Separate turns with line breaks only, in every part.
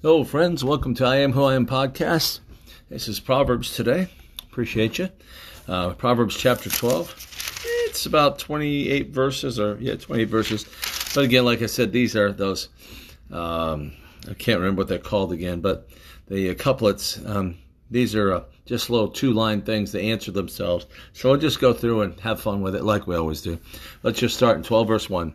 Hello, friends. Welcome to I Am Who I Am podcast. This is Proverbs today. Appreciate you. Uh, Proverbs chapter 12. It's about 28 verses, or yeah, 28 verses. But again, like I said, these are those, um, I can't remember what they're called again, but the uh, couplets, um, these are uh, just little two line things that answer themselves. So we'll just go through and have fun with it like we always do. Let's just start in 12 verse 1.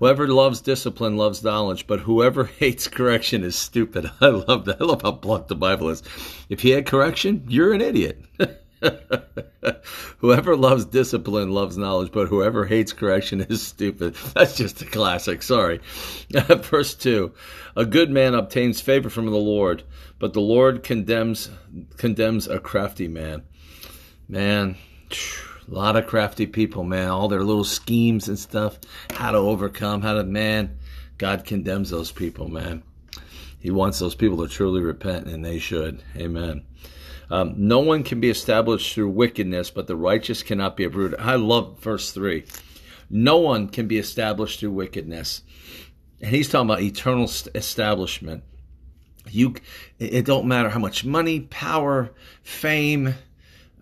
Whoever loves discipline loves knowledge, but whoever hates correction is stupid. I love that. I love how blunt the Bible is. If you had correction, you're an idiot. whoever loves discipline loves knowledge, but whoever hates correction is stupid. That's just a classic. Sorry. Verse 2 A good man obtains favor from the Lord, but the Lord condemns condemns a crafty man. Man. Phew a lot of crafty people, man. All their little schemes and stuff, how to overcome, how to, man, God condemns those people, man. He wants those people to truly repent, and they should. Amen. Um, no one can be established through wickedness, but the righteous cannot be uprooted. I love verse 3. No one can be established through wickedness. And he's talking about eternal establishment. You, it don't matter how much money, power, fame,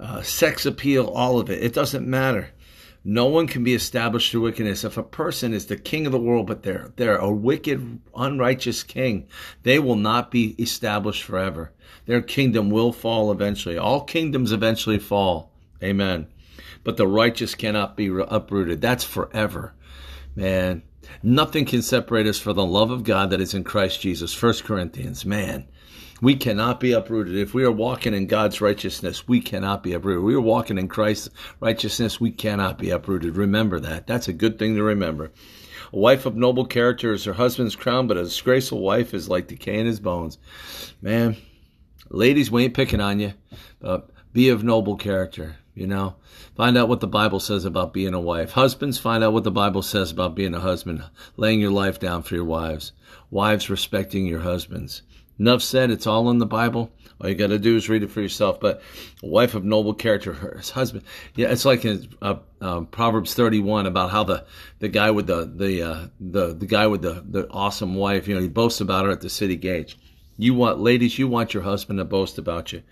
uh, sex appeal, all of it. It doesn't matter. No one can be established through wickedness. If a person is the king of the world, but they're they're a wicked, unrighteous king, they will not be established forever. Their kingdom will fall eventually. All kingdoms eventually fall. Amen. But the righteous cannot be uprooted. That's forever. Man, nothing can separate us from the love of God that is in Christ Jesus. First Corinthians. Man, we cannot be uprooted. If we are walking in God's righteousness, we cannot be uprooted. We are walking in Christ's righteousness, we cannot be uprooted. Remember that. That's a good thing to remember. A wife of noble character is her husband's crown, but a disgraceful wife is like decay in his bones. Man, ladies, we ain't picking on you, but be of noble character. You know, find out what the Bible says about being a wife. Husbands, find out what the Bible says about being a husband, laying your life down for your wives. Wives, respecting your husbands. Enough said, it's all in the Bible. All you got to do is read it for yourself. But a wife of noble character, her husband. Yeah, it's like in uh, uh, Proverbs 31 about how the, the guy with the the uh, the the guy with the the awesome wife, you know, he boasts about her at the city gates. You want ladies, you want your husband to boast about you.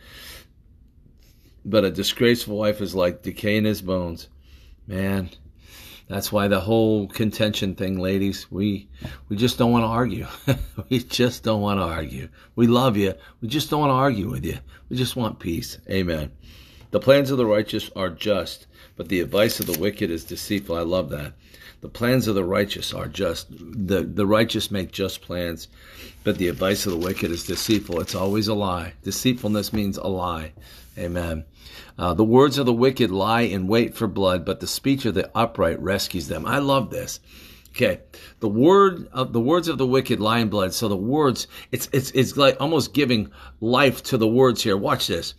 But a disgraceful wife is like decay in his bones. Man, that's why the whole contention thing, ladies, we we just don't want to argue. we just don't want to argue. We love you. We just don't want to argue with you. We just want peace. Amen. The plans of the righteous are just, but the advice of the wicked is deceitful. I love that. The plans of the righteous are just. The, the righteous make just plans, but the advice of the wicked is deceitful. It's always a lie. Deceitfulness means a lie. Amen. Uh, the words of the wicked lie in wait for blood, but the speech of the upright rescues them. I love this. Okay, the word of the words of the wicked lie in blood. So the words, it's it's it's like almost giving life to the words here. Watch this.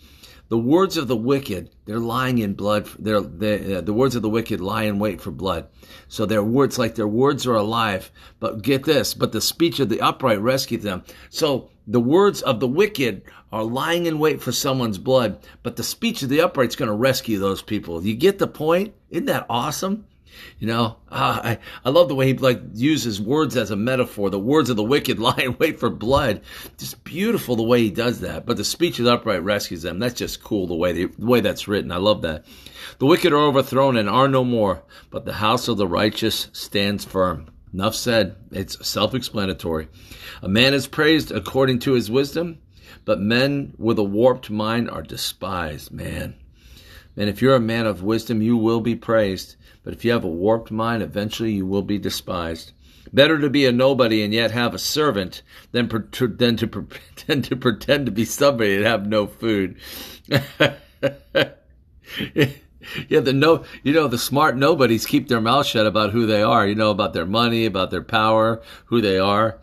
The words of the wicked, they're lying in blood. They're, they're, uh, the words of the wicked lie in wait for blood. So their words, like their words are alive. But get this, but the speech of the upright rescues them. So the words of the wicked are lying in wait for someone's blood, but the speech of the upright is going to rescue those people. You get the point? Isn't that awesome? You know, uh, I, I love the way he like uses words as a metaphor. The words of the wicked lie in wait for blood. Just beautiful the way he does that. But the speech of the upright rescues them. That's just cool the way the way that's written. I love that. The wicked are overthrown and are no more, but the house of the righteous stands firm. Enough said. It's self-explanatory. A man is praised according to his wisdom, but men with a warped mind are despised. Man. And if you're a man of wisdom, you will be praised. But if you have a warped mind, eventually you will be despised. Better to be a nobody and yet have a servant than, than, to, than to pretend to be somebody and have no food. yeah, the no, you know, the smart nobodies keep their mouth shut about who they are. You know, about their money, about their power, who they are,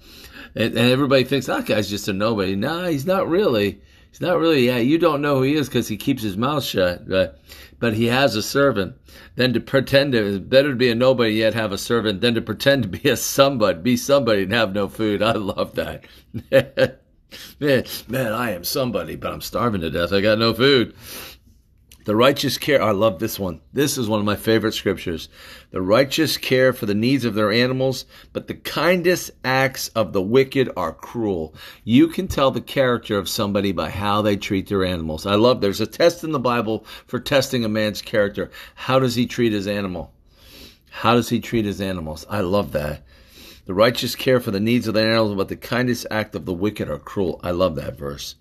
and, and everybody thinks that guy's just a nobody. Nah, he's not really. He's not really. Yeah, you don't know who he is because he keeps his mouth shut. But but he has a servant. Then to pretend to better to be a nobody yet have a servant than to pretend to be a somebody, be somebody and have no food. I love that. man, man, I am somebody, but I'm starving to death. I got no food. The righteous care, I love this one. This is one of my favorite scriptures. The righteous care for the needs of their animals, but the kindest acts of the wicked are cruel. You can tell the character of somebody by how they treat their animals. I love, there's a test in the Bible for testing a man's character. How does he treat his animal? How does he treat his animals? I love that. The righteous care for the needs of the animals, but the kindest act of the wicked are cruel. I love that verse.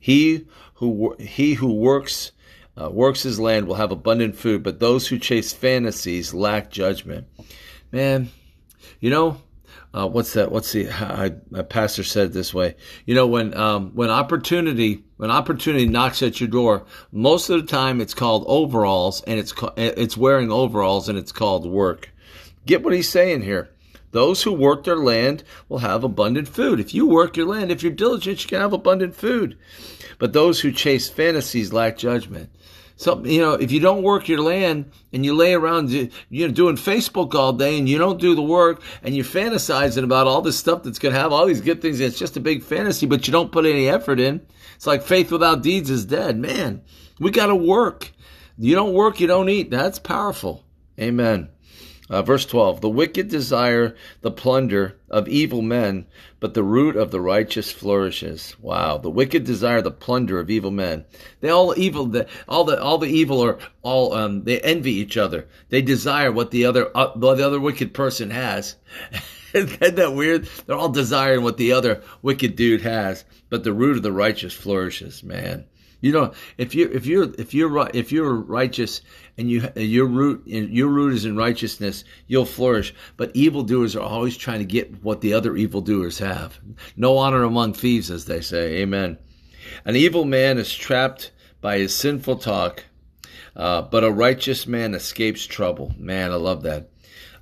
He who, he who works uh, works his land will have abundant food, but those who chase fantasies lack judgment. Man, you know, uh, what's that? What's the? I, my pastor said it this way. You know, when um, when opportunity when opportunity knocks at your door, most of the time it's called overalls, and it's it's wearing overalls, and it's called work. Get what he's saying here. Those who work their land will have abundant food. If you work your land, if you're diligent, you can have abundant food. But those who chase fantasies lack judgment. So, you know, if you don't work your land and you lay around, you know, doing Facebook all day and you don't do the work and you're fantasizing about all this stuff that's going to have all these good things, it's just a big fantasy, but you don't put any effort in. It's like faith without deeds is dead. Man, we got to work. You don't work, you don't eat. That's powerful. Amen. Uh, verse 12 The wicked desire the plunder of evil men, but the root of the righteous flourishes. Wow. The wicked desire the plunder of evil men. They all evil, the, all the, all the evil are all, um, they envy each other. They desire what the other, uh, the other wicked person has. Isn't that weird? They're all desiring what the other wicked dude has, but the root of the righteous flourishes, man. You know, if you if you're if you're if you're righteous and you your root your root is in righteousness, you'll flourish. But evildoers are always trying to get what the other evildoers have. No honor among thieves, as they say. Amen. An evil man is trapped by his sinful talk, uh, but a righteous man escapes trouble. Man, I love that.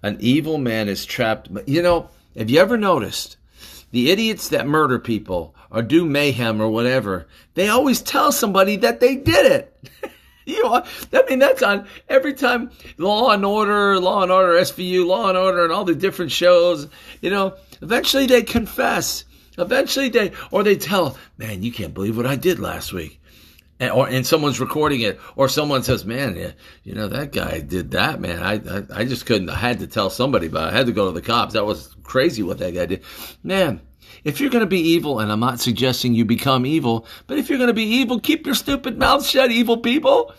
An evil man is trapped. You know, have you ever noticed the idiots that murder people or do mayhem or whatever, they always tell somebody that they did it. you know, I mean, that's on every time Law and Order, Law and Order, SVU, Law and Order, and all the different shows, you know, eventually they confess. Eventually they, or they tell, man, you can't believe what I did last week. And, or, and someone's recording it, or someone says, man, yeah, you know, that guy did that, man. I, I, I just couldn't, I had to tell somebody about it. I had to go to the cops. That was crazy what that guy did. Man, if you're going to be evil, and I'm not suggesting you become evil, but if you're going to be evil, keep your stupid mouth shut, evil people.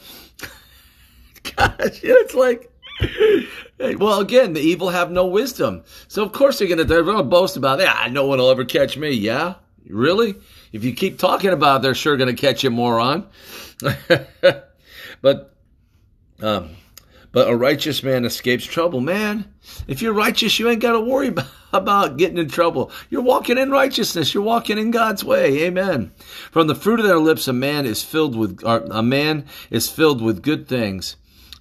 Gosh, it's like, well, again, the evil have no wisdom. So, of course, they're going to, they're going to boast about, yeah, no one will ever catch me. Yeah? Really? If you keep talking about it, they're sure going to catch you, moron. but, um, but a righteous man escapes trouble. Man, if you're righteous, you ain't got to worry about, getting in trouble. You're walking in righteousness. You're walking in God's way. Amen. From the fruit of their lips, a man is filled with a man is filled with good things.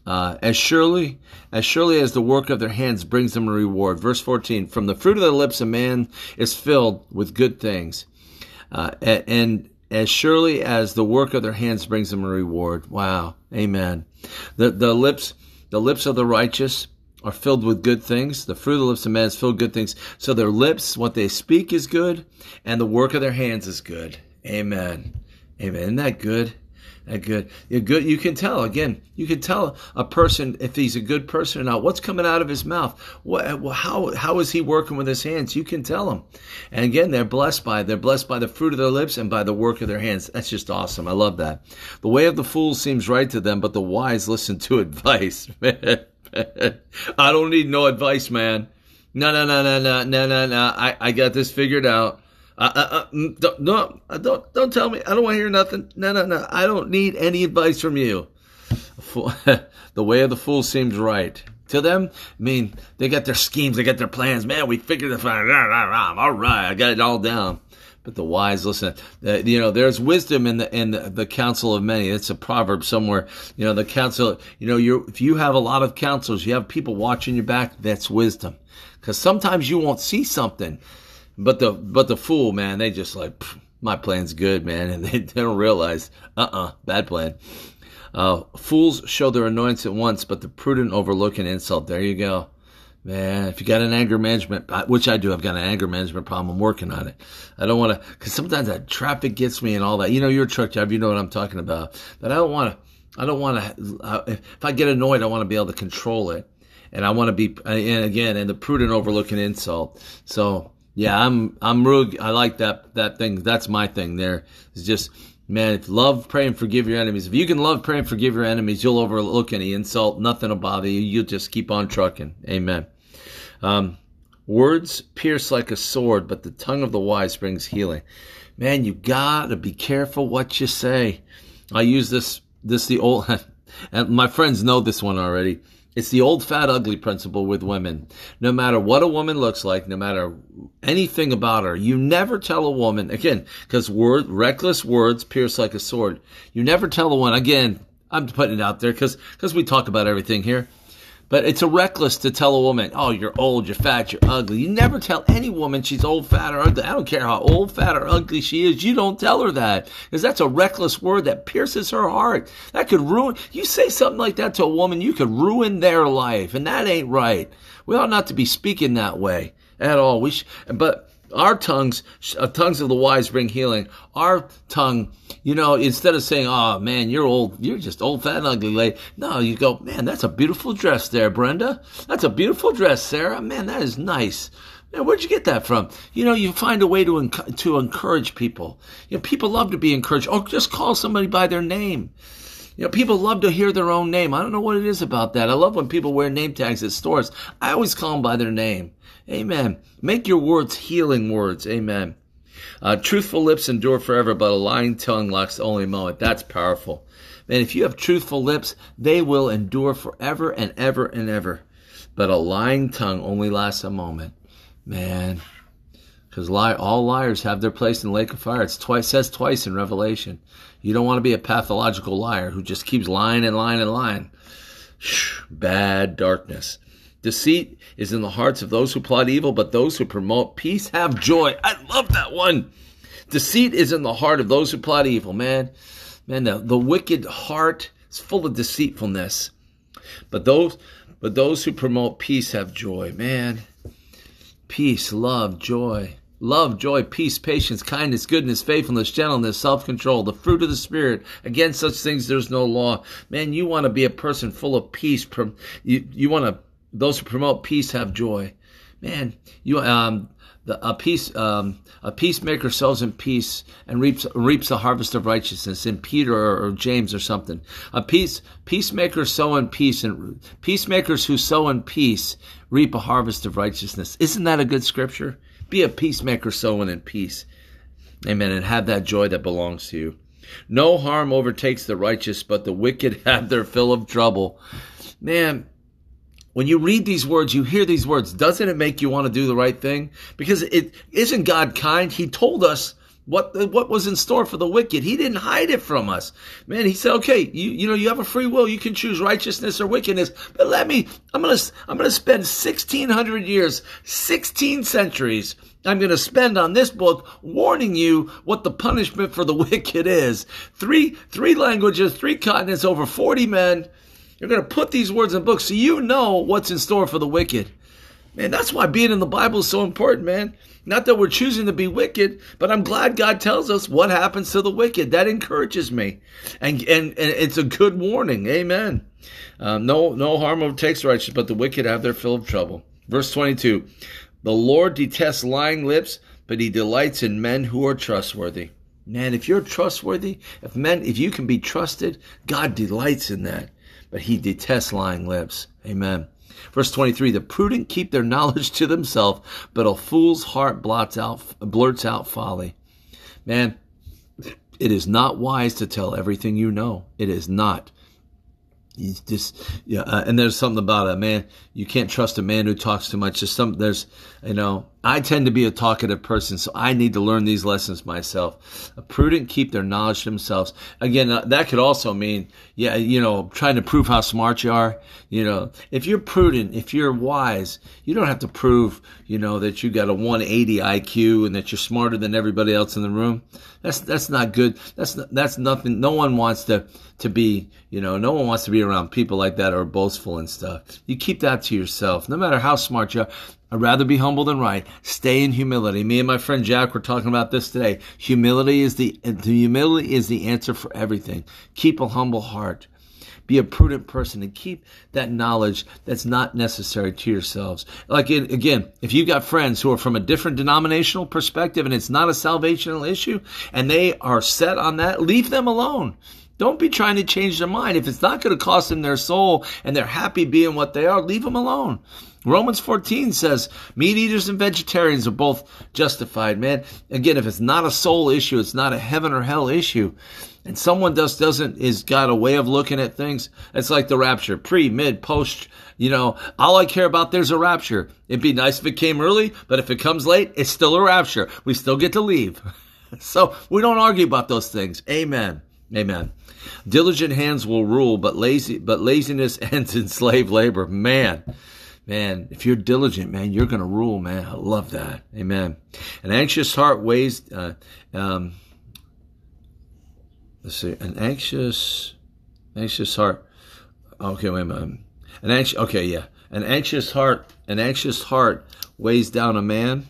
Uh, as surely as surely as the work of their hands brings them a reward. Verse 14: From the fruit of their lips, a man is filled with good things, uh, and as surely as the work of their hands brings them a reward. Wow. Amen. The the lips the lips of the righteous are filled with good things. The fruit of the lips of men is filled with good things. So their lips, what they speak is good, and the work of their hands is good. Amen. Amen. Isn't that good? That good. You're good. You can tell again. You can tell a person if he's a good person or not. What's coming out of his mouth? What? How? How is he working with his hands? You can tell them. And again, they're blessed by. They're blessed by the fruit of their lips and by the work of their hands. That's just awesome. I love that. The way of the fool seems right to them, but the wise listen to advice. I don't need no advice, man. No, no, no, no, no, no, no, no. I, I got this figured out. Mm, don't, no, don't, don't tell me. I don't want to hear nothing. No, no, no. I don't need any advice from you. the way of the fool seems right. To them, I mean, they got their schemes, they got their plans. Man, we figured it out. All right, I got it all down. But the wise listen. Uh, you know, there's wisdom in the in the, the, counsel of many. It's a proverb somewhere. You know, the counsel. You know, you if you have a lot of counsels, you have people watching your back. That's wisdom. Because sometimes you won't see something, but the but the fool man, they just like my plan's good, man, and they, they don't realize, uh, uh bad plan. Uh, fools show their annoyance at once, but the prudent overlook an insult. There you go. Man, if you got an anger management, which I do, I've got an anger management problem. I'm working on it. I don't want to, because sometimes that traffic gets me and all that. You know, you're a truck driver, you know what I'm talking about. But I don't want to, I don't want to. If I get annoyed, I want to be able to control it, and I want to be. And again, and the prudent overlook an insult. So yeah, I'm I'm real. I like that that thing. That's my thing. There is just man. If love, pray, and forgive your enemies. If you can love, pray, and forgive your enemies, you'll overlook any insult. Nothing will bother you. You'll just keep on trucking. Amen. Um, words pierce like a sword, but the tongue of the wise brings healing. Man, you gotta be careful what you say. I use this this the old and my friends know this one already. It's the old fat ugly principle with women. No matter what a woman looks like, no matter anything about her, you never tell a woman again because word reckless words pierce like a sword. You never tell a woman again. I'm putting it out there because we talk about everything here. But it's a reckless to tell a woman, oh, you're old, you're fat, you're ugly. You never tell any woman she's old, fat, or ugly. I don't care how old, fat, or ugly she is. You don't tell her that because that's a reckless word that pierces her heart. That could ruin, you say something like that to a woman, you could ruin their life. And that ain't right. We ought not to be speaking that way at all. We sh- but our tongues, uh, tongues of the wise bring healing. Our tongue, you know, instead of saying, "Oh man, you're old, you're just old, fat, and ugly," lady. No, you go, "Man, that's a beautiful dress there, Brenda. That's a beautiful dress, Sarah. Man, that is nice." Man, where'd you get that from? You know, you find a way to to encourage people. You know, people love to be encouraged. Or just call somebody by their name. You know, people love to hear their own name. I don't know what it is about that. I love when people wear name tags at stores. I always call them by their name. Amen. Make your words healing words. Amen. Uh, truthful lips endure forever, but a lying tongue lasts only a moment. That's powerful. Man, if you have truthful lips, they will endure forever and ever and ever. But a lying tongue only lasts a moment. Man, because lie, all liars have their place in the lake of fire. It's twice says twice in Revelation. You don't want to be a pathological liar who just keeps lying and lying and lying. Shh, bad darkness. Deceit is in the hearts of those who plot evil, but those who promote peace have joy. I love that one. Deceit is in the heart of those who plot evil, man. Man, the, the wicked heart is full of deceitfulness. But those but those who promote peace have joy, man. Peace, love, joy. Love, joy, peace, patience, kindness, goodness, faithfulness, gentleness, self control, the fruit of the Spirit. Against such things there's no law. Man, you want to be a person full of peace. You, you want to those who promote peace have joy. Man, you um, the, a peace um, a peacemaker sows in peace and reaps reaps a harvest of righteousness in Peter or, or, James or something. A peace peacemakers sow in peace and peacemakers who sow in peace reap a harvest of righteousness. Isn't that a good scripture? Be a peacemaker sowing in peace. Amen. And have that joy that belongs to you. No harm overtakes the righteous, but the wicked have their fill of trouble. Man, when you read these words, you hear these words, doesn't it make you want to do the right thing? Because it isn't God kind. He told us what what was in store for the wicked. He didn't hide it from us. Man, he said, "Okay, you you know, you have a free will. You can choose righteousness or wickedness. But let me I'm going to I'm going to spend 1600 years, 16 centuries I'm going to spend on this book warning you what the punishment for the wicked is. Three three languages, three continents, over 40 men you're going to put these words in books so you know what's in store for the wicked. Man, that's why being in the Bible is so important, man. Not that we're choosing to be wicked, but I'm glad God tells us what happens to the wicked. That encourages me, and and, and it's a good warning. Amen. Um, no no harm overtakes righteous, but the wicked have their fill of trouble. Verse 22: The Lord detests lying lips, but He delights in men who are trustworthy. Man, if you're trustworthy, if men, if you can be trusted, God delights in that but he detests lying lips. Amen. Verse 23, the prudent keep their knowledge to themselves, but a fool's heart blots out, blurts out folly. Man, it is not wise to tell everything you know. It is not. He's just yeah, uh, and there's something about a man. You can't trust a man who talks too much. There's some. There's you know. I tend to be a talkative person, so I need to learn these lessons myself. A prudent keep their knowledge to themselves. Again, uh, that could also mean, yeah, you know, trying to prove how smart you are. You know, if you're prudent, if you're wise, you don't have to prove, you know, that you got a 180 IQ and that you're smarter than everybody else in the room. That's that's not good. That's that's nothing. No one wants to to be, you know, no one wants to be around people like that or boastful and stuff. You keep that to yourself. No matter how smart you are. I'd rather be humble than right. Stay in humility. Me and my friend Jack were talking about this today. Humility is the, humility is the answer for everything. Keep a humble heart. be a prudent person and keep that knowledge that's not necessary to yourselves. Like it, again, if you've got friends who are from a different denominational perspective and it's not a salvational issue and they are set on that, leave them alone. Don't be trying to change their mind. If it's not going to cost them their soul and they're happy being what they are, leave them alone. Romans 14 says meat eaters and vegetarians are both justified, man. Again, if it's not a soul issue, it's not a heaven or hell issue. And someone just doesn't, is got a way of looking at things. It's like the rapture, pre, mid, post, you know, all I care about there's a rapture. It'd be nice if it came early, but if it comes late, it's still a rapture. We still get to leave. so we don't argue about those things. Amen. Amen. Diligent hands will rule, but lazy, but laziness ends in slave labor. Man, man, if you're diligent, man, you're to rule, man. I love that. Amen. An anxious heart weighs, uh, um, let's see, an anxious, anxious heart. Okay, wait a minute. An anxious, okay, yeah. An anxious heart, an anxious heart weighs down a man,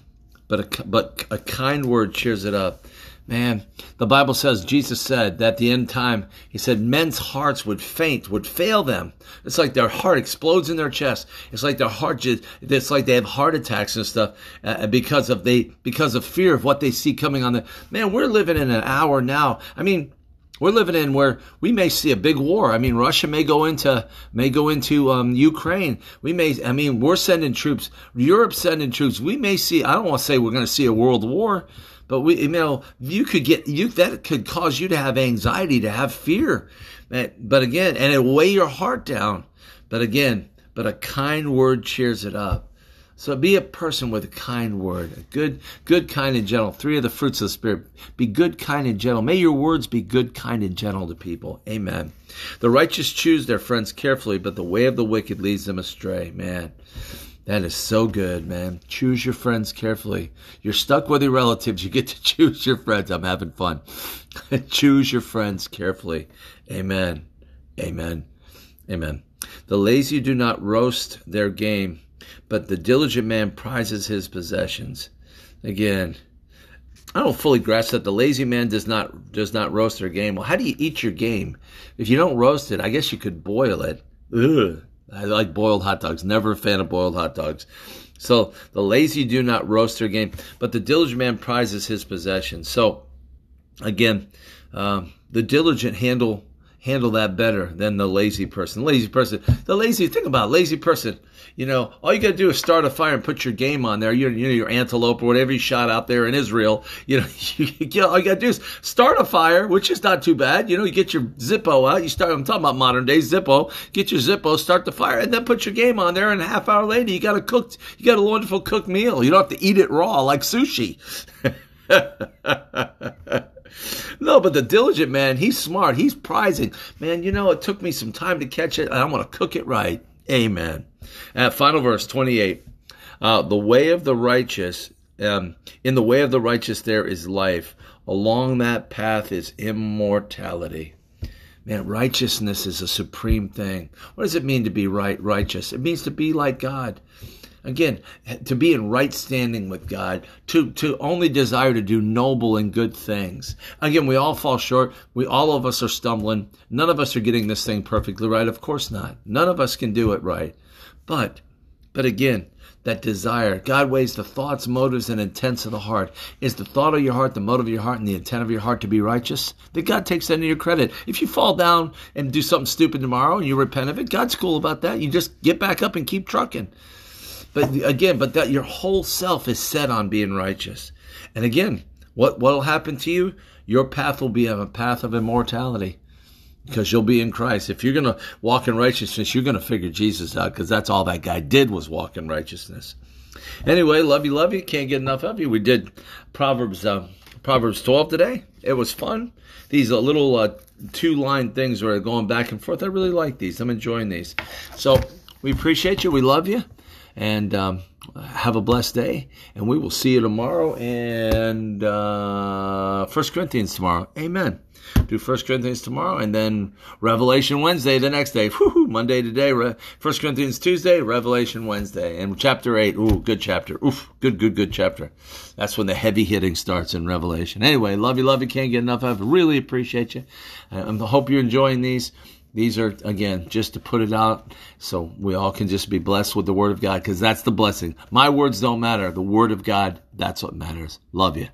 but a, but a kind word cheers it up. Man, the Bible says, Jesus said that at the end time, he said men's hearts would faint, would fail them. It's like their heart explodes in their chest. It's like their heart just, it's like they have heart attacks and stuff uh, because of they, because of fear of what they see coming on the, man, we're living in an hour now. I mean, we're living in where we may see a big war. I mean, Russia may go into may go into um, Ukraine. We may. I mean, we're sending troops. Europe's sending troops. We may see. I don't want to say we're going to see a world war, but we, you know, you could get you that could cause you to have anxiety, to have fear. But again, and it weigh your heart down. But again, but a kind word cheers it up. So be a person with a kind word, a good, good, kind, and gentle. Three of the fruits of the Spirit. Be good, kind, and gentle. May your words be good, kind, and gentle to people. Amen. The righteous choose their friends carefully, but the way of the wicked leads them astray. Man. That is so good, man. Choose your friends carefully. You're stuck with your relatives. You get to choose your friends. I'm having fun. choose your friends carefully. Amen. Amen. Amen. The lazy do not roast their game, but the diligent man prizes his possessions. Again, I don't fully grasp that the lazy man does not does not roast their game. Well, how do you eat your game? If you don't roast it, I guess you could boil it. Ugh. I like boiled hot dogs. Never a fan of boiled hot dogs. So the lazy do not roast their game, but the diligent man prizes his possession. So again, um, the diligent handle handle that better than the lazy person. Lazy person, the lazy, think about it, lazy person. You know, all you got to do is start a fire and put your game on there. You, you know, your antelope or whatever you shot out there in Israel. You know, you, you know, all you got to do is start a fire, which is not too bad. You know, you get your Zippo out. You start. I'm talking about modern day Zippo. Get your Zippo, start the fire, and then put your game on there. And a half hour later, you got a cooked. You got a wonderful cooked meal. You don't have to eat it raw like sushi. no, but the diligent man, he's smart. He's prizing. Man, you know, it took me some time to catch it. And I'm going to cook it right. Amen. At final verse 28. Uh, the way of the righteous, um, in the way of the righteous there is life. Along that path is immortality. Man, righteousness is a supreme thing. What does it mean to be right, righteous? It means to be like God. Again, to be in right standing with God, to, to only desire to do noble and good things. Again, we all fall short. We, all of us are stumbling. None of us are getting this thing perfectly right. Of course not. None of us can do it right. But, but again, that desire. God weighs the thoughts, motives, and intents of the heart. Is the thought of your heart, the motive of your heart, and the intent of your heart to be righteous? That God takes that into your credit. If you fall down and do something stupid tomorrow and you repent of it, God's cool about that. You just get back up and keep trucking. But again, but that your whole self is set on being righteous. And again, what what'll happen to you? Your path will be a path of immortality because you'll be in Christ. If you're going to walk in righteousness, you're going to figure Jesus out because that's all that guy did was walk in righteousness. Anyway, love you, love you. Can't get enough of you. We did Proverbs uh, Proverbs 12 today. It was fun. These are little uh, two line things where going back and forth. I really like these. I'm enjoying these. So we appreciate you. We love you. And um, have a blessed day. And we will see you tomorrow and uh, 1 Corinthians tomorrow. Amen. Do 1 Corinthians tomorrow and then Revelation Wednesday the next day. Woo-hoo, Monday today, Re- 1 Corinthians Tuesday, Revelation Wednesday. And chapter 8. Ooh, good chapter. Oof, good, good, good chapter. That's when the heavy hitting starts in Revelation. Anyway, love you, love you. Can't get enough of it. Really appreciate you. I hope you're enjoying these. These are, again, just to put it out so we all can just be blessed with the Word of God because that's the blessing. My words don't matter. The Word of God, that's what matters. Love you.